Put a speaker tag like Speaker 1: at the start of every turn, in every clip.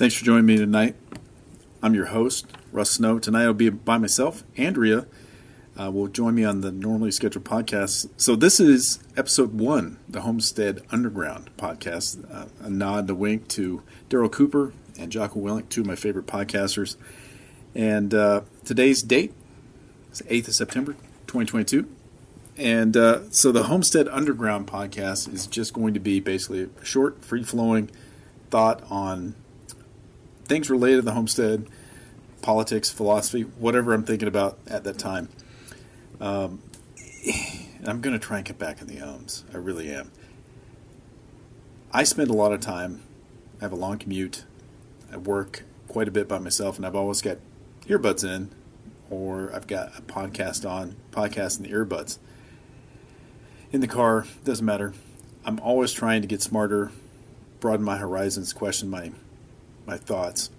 Speaker 1: Thanks for joining me tonight. I'm your host, Russ Snow. Tonight I'll be by myself. Andrea uh, will join me on the normally scheduled podcast. So this is episode one, the Homestead Underground podcast. Uh, a nod, a wink to Daryl Cooper and Jocko Willink, two of my favorite podcasters. And uh, today's date is 8th of September, 2022. And uh, so the Homestead Underground podcast is just going to be basically a short, free flowing thought on things related to the homestead, politics, philosophy, whatever I'm thinking about at that time. Um, I'm going to try and get back in the ums. I really am. I spend a lot of time. I have a long commute. I work quite a bit by myself, and I've always got earbuds in, or I've got a podcast on, podcast in the earbuds. In the car, doesn't matter. I'm always trying to get smarter, broaden my horizons, question my my thoughts.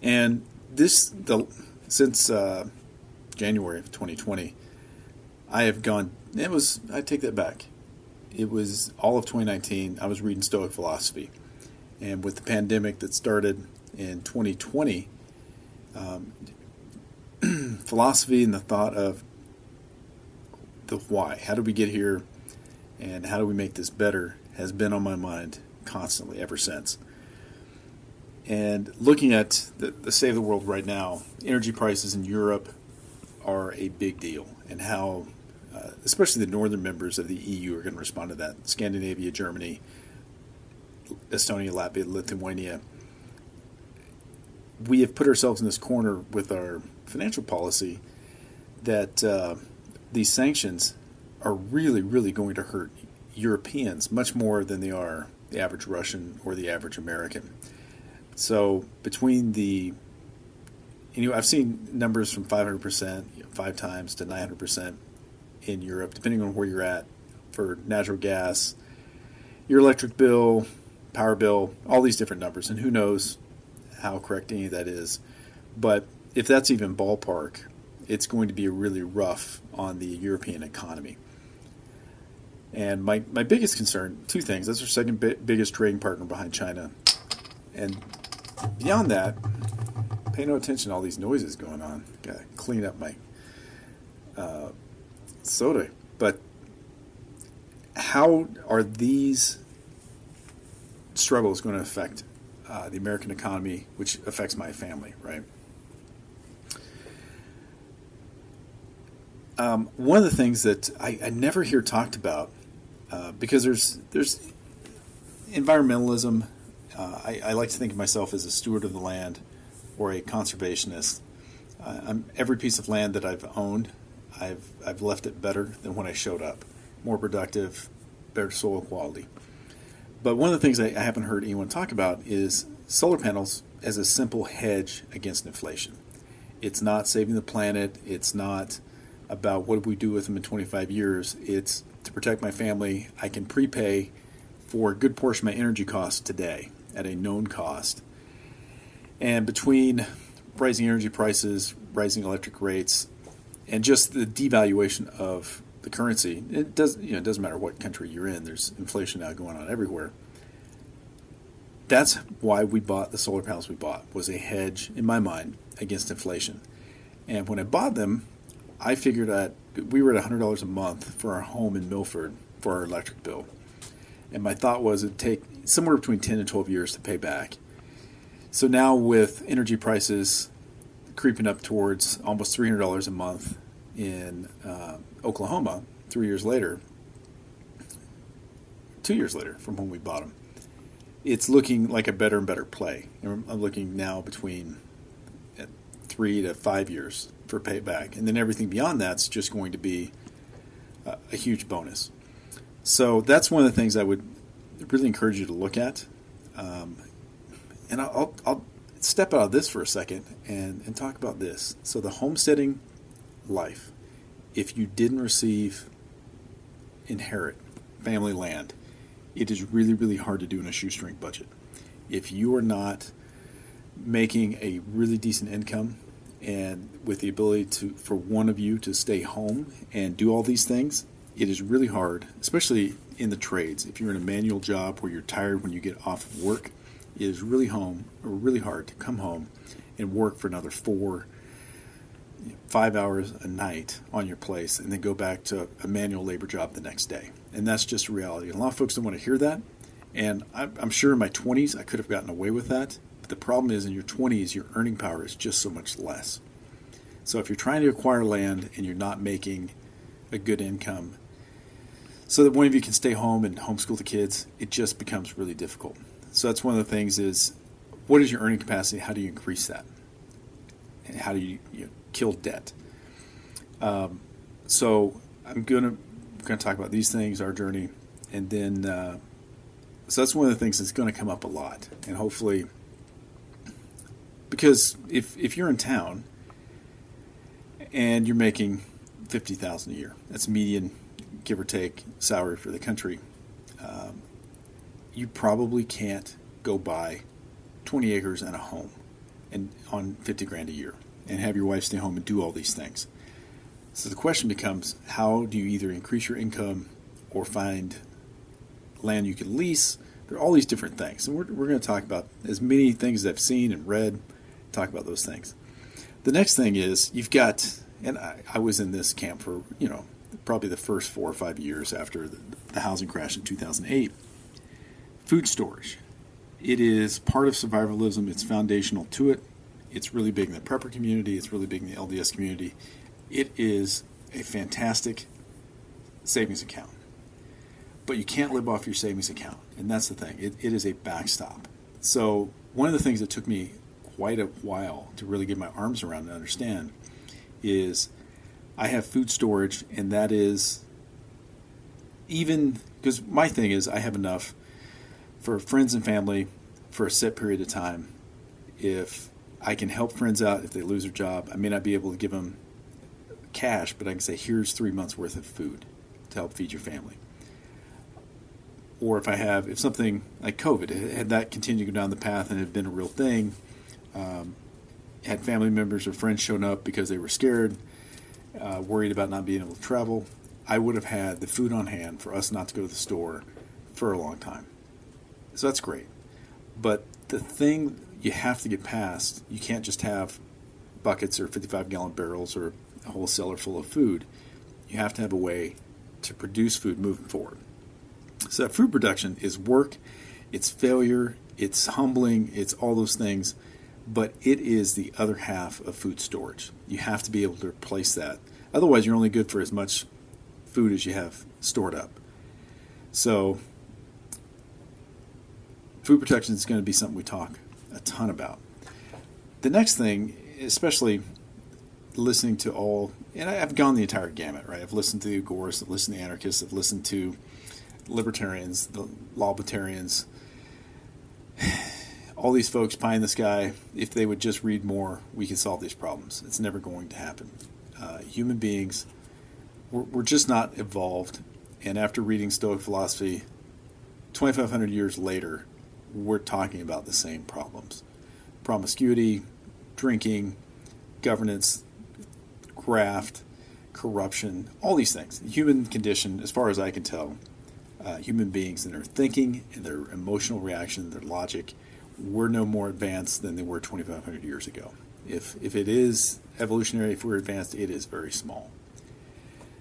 Speaker 1: And this the since uh, January of 2020, I have gone. It was I take that back. It was all of 2019. I was reading Stoic philosophy, and with the pandemic that started in 2020, um, philosophy and the thought of the why. How did we get here, and how do we make this better? Has been on my mind constantly ever since. And looking at the, the state of the world right now, energy prices in Europe are a big deal, and how, uh, especially the northern members of the EU, are going to respond to that. Scandinavia, Germany, Estonia, Latvia, Lithuania. We have put ourselves in this corner with our financial policy that uh, these sanctions are really, really going to hurt Europeans much more than they are the average Russian or the average American. So between the, know, I've seen numbers from 500%, five times to 900% in Europe, depending on where you're at for natural gas, your electric bill, power bill, all these different numbers. And who knows how correct any of that is. But if that's even ballpark, it's going to be really rough on the European economy. And my, my biggest concern, two things. That's our second bi- biggest trading partner behind China. And beyond that, pay no attention to all these noises going on. Gotta clean up my uh, soda. But how are these struggles going to affect uh, the American economy, which affects my family, right? Um, one of the things that I, I never hear talked about, uh, because there's there's environmentalism uh, I, I, like to think of myself as a steward of the land or a conservationist. Uh, every piece of land that I've owned, I've, I've left it better than when I showed up, more productive, better soil quality. But one of the things I, I haven't heard anyone talk about is solar panels as a simple hedge against inflation. It's not saving the planet. It's not about what we do with them in 25 years. It's to protect my family. I can prepay for a good portion of my energy costs today at a known cost. And between rising energy prices, rising electric rates, and just the devaluation of the currency, it does you know it doesn't matter what country you're in. There's inflation now going on everywhere. That's why we bought the solar panels we bought was a hedge in my mind against inflation. And when I bought them, I figured that we were at $100 a month for our home in Milford for our electric bill. And my thought was it'd take somewhere between 10 and 12 years to pay back. So now with energy prices creeping up towards almost $300 a month in uh, Oklahoma, three years later, two years later from when we bought them, it's looking like a better and better play. I'm looking now between three to five years for payback, and then everything beyond that's just going to be a, a huge bonus. So that's one of the things I would really encourage you to look at. Um, and I'll, I'll, step out of this for a second and, and talk about this. So, the homesteading life, if you didn't receive inherit family land, it is really, really hard to do in a shoestring budget. If you are not making a really decent income and with the ability to for one of you to stay home and do all these things, it is really hard, especially in the trades. If you're in a manual job where you're tired when you get off of work, It is really home or really hard to come home and work for another four, five hours a night on your place, and then go back to a manual labor job the next day. And that's just reality. And a lot of folks don't want to hear that. And I'm sure in my 20s I could have gotten away with that. But the problem is in your 20s, your earning power is just so much less. So if you're trying to acquire land and you're not making a good income, so that one of you can stay home and homeschool the kids, it just becomes really difficult. So that's one of the things is what is your earning capacity? How do you increase that? And how do you, you know, kill debt? Um, so I'm gonna to talk about these things, our journey, and then uh, so that's one of the things that's going to come up a lot, and hopefully, because if if you're in town and you're making fifty thousand a year, that's median, give or take, salary for the country. Um, you probably can't go buy 20 acres and a home and on 50 grand a year and have your wife stay home and do all these things. So the question becomes how do you either increase your income or find land you can lease? There are all these different things. And we're, we're going to talk about as many things as I've seen and read, talk about those things. The next thing is you've got, and I, I was in this camp for, you know, probably the first four or five years after the, the housing crash in 2008 food storage. It is part of survivalism. It's foundational to it. It's really big in the prepper community. It's really big in the LDS community. It is a fantastic savings account. But you can't live off your savings account. And that's the thing. It, it is a backstop. So, one of the things that took me quite a while to really get my arms around and understand is I have food storage, and that is even because my thing is I have enough for friends and family for a set period of time. If I can help friends out if they lose their job, I may not be able to give them cash, but I can say, here's three months worth of food to help feed your family. Or if I have, if something like COVID, had that continued to go down the path and had been a real thing, um, had family members or friends shown up because they were scared, uh, worried about not being able to travel, I would have had the food on hand for us not to go to the store for a long time. So that's great. But the thing you have to get past, you can't just have buckets or 55 gallon barrels or a whole cellar full of food. You have to have a way to produce food moving forward. So that food production is work, it's failure, it's humbling, it's all those things, but it is the other half of food storage. You have to be able to replace that. Otherwise, you're only good for as much food as you have stored up. So food protection is going to be something we talk a ton about. The next thing, especially listening to all, and I've gone the entire gamut, right? I've listened to the agorists, I've listened to anarchists, I've listened to libertarians, the lawbitarians, all these folks pie in the sky. If they would just read more, we could solve these problems. It's never going to happen. Uh, human beings, we're, we're just not evolved. And after reading Stoic philosophy, 2,500 years later, we're talking about the same problems promiscuity, drinking, governance, graft, corruption, all these things. The human condition, as far as I can tell, uh, human beings and their thinking and their emotional reaction, their logic, we're no more advanced than they were 2,500 years ago. If, if it is evolutionary, if we're advanced, it is very small.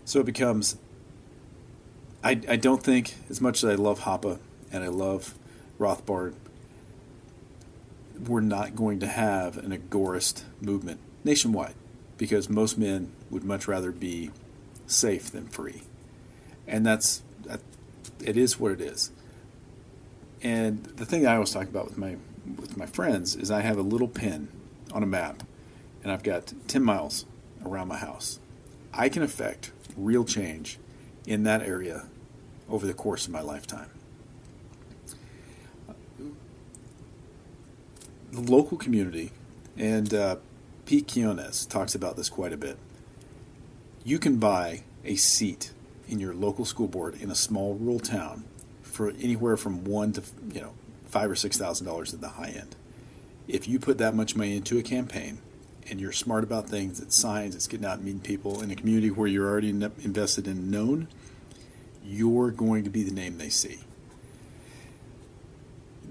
Speaker 1: So it becomes, I, I don't think, as much as I love Hoppe and I love Rothbard, we're not going to have an agorist movement nationwide because most men would much rather be safe than free. And that's, that, it is what it is. And the thing I always talk about with my with my friends is I have a little pin on a map, and I've got 10 miles around my house. I can affect real change in that area over the course of my lifetime. the local community, and uh, Pete Quinones talks about this quite a bit. You can buy a seat in your local school board in a small rural town for anywhere from one to you know five or six thousand dollars at the high end. If you put that much money into a campaign and you're smart about things, it's signs, it's getting out and meeting people in a community where you're already invested in known, you're going to be the name they see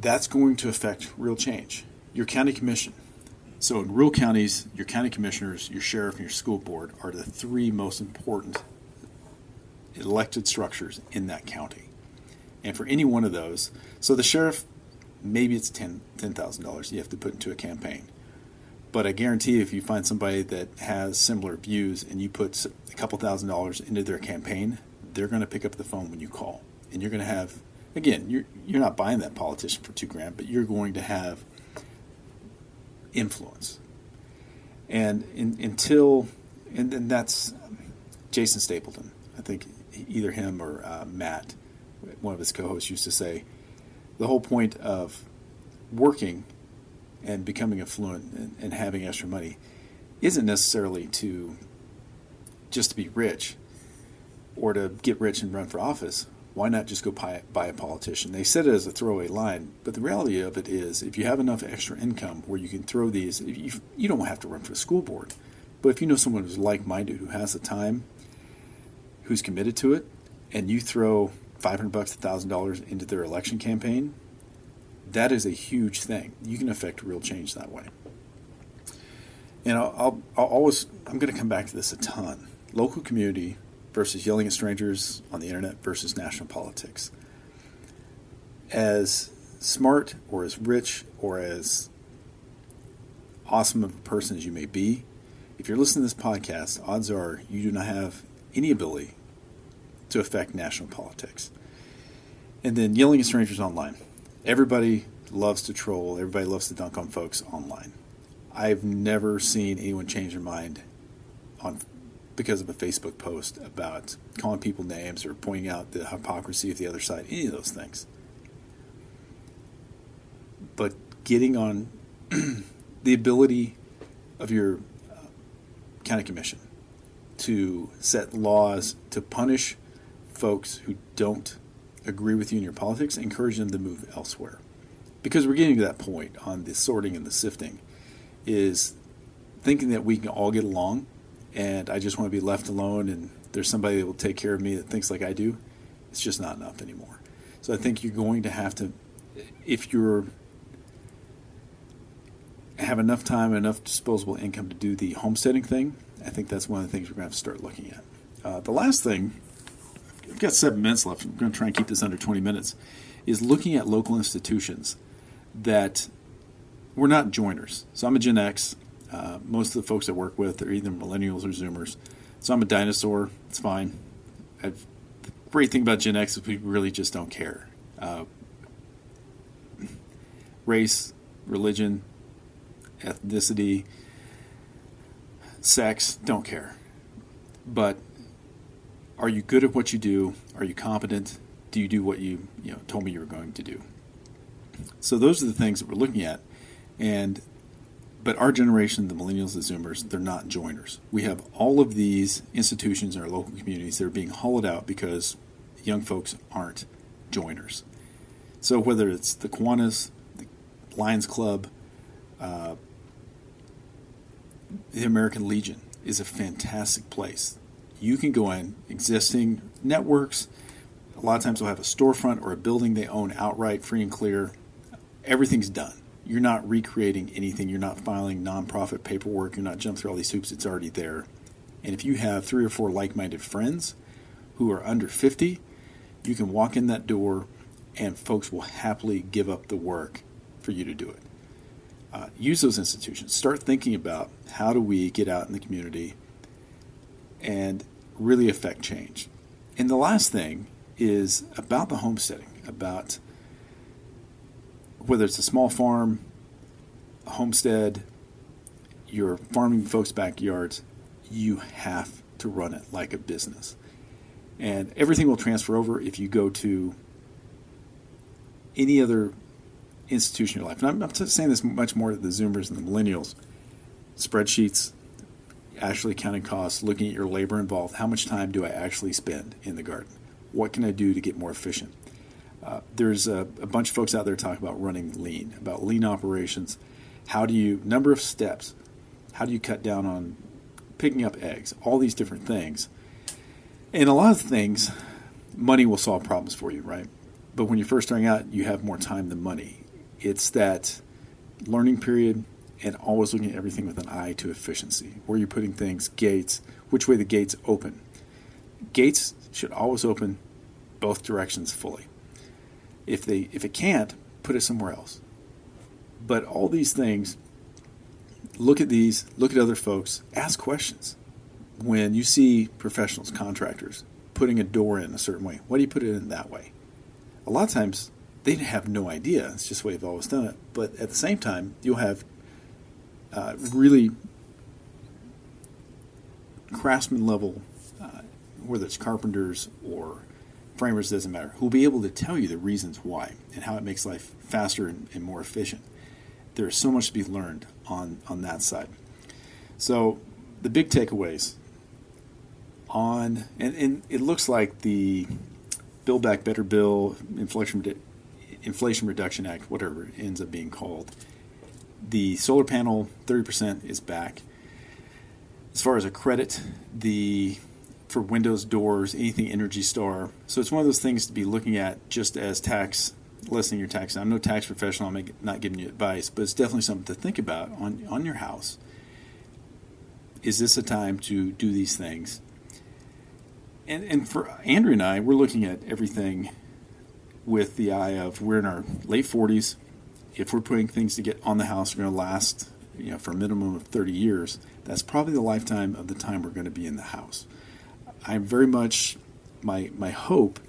Speaker 1: that's going to affect real change. Your county commission. So in rural counties, your county commissioners, your sheriff, and your school board are the three most important elected structures in that county. And for any one of those, so the sheriff, maybe it's ten ten thousand dollars you have to put into a campaign. But I guarantee if you find somebody that has similar views and you put a couple thousand dollars into their campaign, they're going to pick up the phone when you call, and you're going to have, again, you're you're not buying that politician for two grand, but you're going to have influence. And in, until, and, and that's Jason Stapleton. I think either him or uh, Matt, one of his co-hosts, used to say, the whole point of working and becoming affluent and, and having extra money isn't necessarily to just to be rich or to get rich and run for office. Why not just go buy, buy a politician? They said it as a throwaway line, but the reality of it is, if you have enough extra income where you can throw these, you, you don't have to run for the school board. But if you know someone who's like-minded, who has the time, who's committed to it, and you throw 500 bucks, thousand dollars into their election campaign, that is a huge thing. You can affect real change that way. And I'll, I'll, I'll always, I'm going to come back to this a ton. Local community versus yelling at strangers on the internet versus national politics. As smart or as rich or as awesome of a person as you may be, if you're listening to this podcast, odds are you do not have any ability to affect national politics. And then yelling at strangers online. Everybody loves to troll, everybody loves to dunk on folks online. I've never seen anyone change their mind on because of a Facebook post about calling people names or pointing out the hypocrisy of the other side, any of those things. But getting on the ability of your uh, county commission to set laws to punish folks who don't agree with you in your politics, encourage them to move elsewhere. Because we're getting to that point on the sorting and the sifting, is thinking that we can all get along and I just want to be left alone and there's somebody that will take care of me that thinks like I do, it's just not enough anymore. So I think you're going to have to, if you're have enough time and enough disposable income to do the homesteading thing, I think that's one of the things we're going to have to start looking at. Uh, the last thing, I've got seven minutes left. I'm going to try and keep this under 20 minutes. Is looking at local institutions that we're not joiners. So I'm a Gen X. Uh, most of the folks I work with are either millennials or Zoomers. So I'm a dinosaur. It's fine. I've, the great thing about Gen X is we really just don't care. Uh, race, religion, ethnicity, sex, don't care. But are you good at what you do? Are you competent? Do you do what you, you know, told me you were going to do? So those are the things that we're looking at. And but our generation, the millennials, the Zoomers, they're not joiners. We have all of these institutions in our local communities that are being hollowed out because young folks aren't joiners. So whether it's the Kiwanis, the Lions Club, uh, the American Legion is a fantastic place. You can go in existing networks. A lot of times they'll have a storefront or a building they own outright, free and clear. Everything's done you're not recreating anything. You're not filing nonprofit paperwork. You're not jumping through all these hoops. It's already there. And if you have three or four like minded friends who are under 50, you can walk in that door and folks will happily give up the work for you to do it. Uh, use those institutions. Start thinking about how do we get out in the community and really affect change. And the last thing is about the homesteading, about whether it's a small farm, a homestead, you're farming folks' backyards, you have to run it like a business. And everything will transfer over if you go to any other institution in your life. And I'm not saying this much more to the Zoomers and the millennials. Spreadsheets, actually counting costs, looking at your labor involved. How much time do I actually spend in the garden? What can I do to get more efficient? Uh, there's a, a, bunch of folks out there talking about running lean, about lean operations. How do you, number of steps, how do you cut down on picking up eggs, all these different things. And a lot of things, money will solve problems for you, right? But when you're first starting out, you have more time than money. it's that learning period and always looking at everything with an eye to efficiency. Where you're putting things, gates, which way the gates open. Gates should always open both directions fully. If they if it can't, put it somewhere else. But all these things, look at these, look at other folks, ask questions. When you see professionals, contractors, putting a door in a certain way, why do you put it in that way? A lot of times they have no idea. It's just the way they've always done it. But at the same time, you'll have uh, really craftsman level, uh, whether it's carpenters or framers, doesn't matter, who'll be able to tell you the reasons why and how it makes life faster and, and more efficient. There's so much to be learned on, on that side. So, the big takeaways on, and, and it looks like the Build Back Better Bill, Inflation, Inflation Reduction Act, whatever it ends up being called, the solar panel 30% is back. As far as a credit, the for windows, doors, anything Energy Star. So it's one of those things to be looking at just as tax, lessening your tax. I'm no tax professional. I'm not giving you advice, but it's definitely something to think about on on your house. Is this a time to do these things? And and for Andrea and I, we're looking at everything with the eye of we're in our late 40s if we're putting things to get on the house are going to last you know for a minimum of 30 years that's probably the lifetime of the time we're going to be in the house. I'm very much my my hope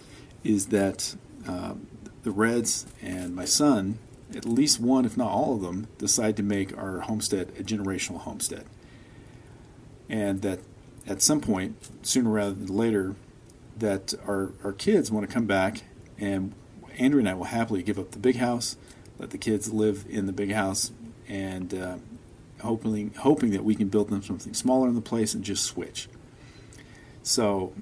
Speaker 1: is that uh, the reds and my son at least one if not all of them decide to make our homestead a generational homestead. And that at some point sooner rather than later that our, our kids want to come back and Andrea and i will happily give up the big house let the kids live in the big house, and uh, hoping hoping that we can build them something smaller in the place and just switch. So,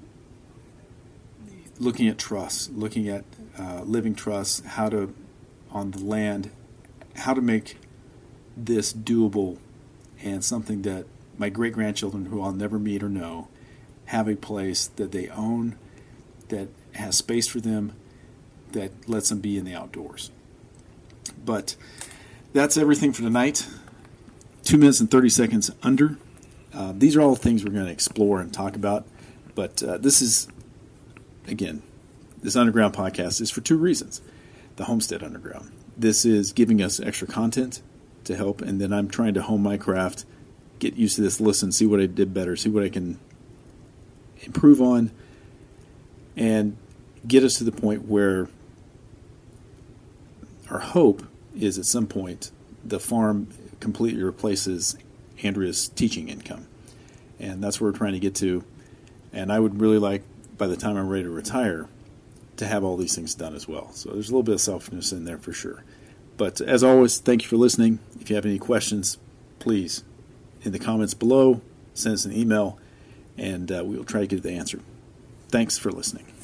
Speaker 1: looking at trusts, looking at uh, living trusts, how to on the land, how to make this doable, and something that my great grandchildren, who I'll never meet or know, have a place that they own, that has space for them, that lets them be in the outdoors. But that's everything for tonight. Two minutes and 30 seconds under. Uh, these are all the things we're going to explore and talk about. But uh, this is, again, this Underground podcast is for two reasons. The Homestead Underground. This is giving us extra content to help, and then I'm trying to hone my craft, get used to this, listen, see what I did better, see what I can improve on, and get us to the point where our hope is at some point the farm completely replaces Andrea's teaching income. And that's where we're trying to get to. And I would really like, by the time I'm ready to retire, to have all these things done as well. So there's a little bit of selfishness in there for sure. But as always, thank you for listening. If you have any questions, please, in the comments below, send us an email, and uh, we will try to get the answer. Thanks for listening.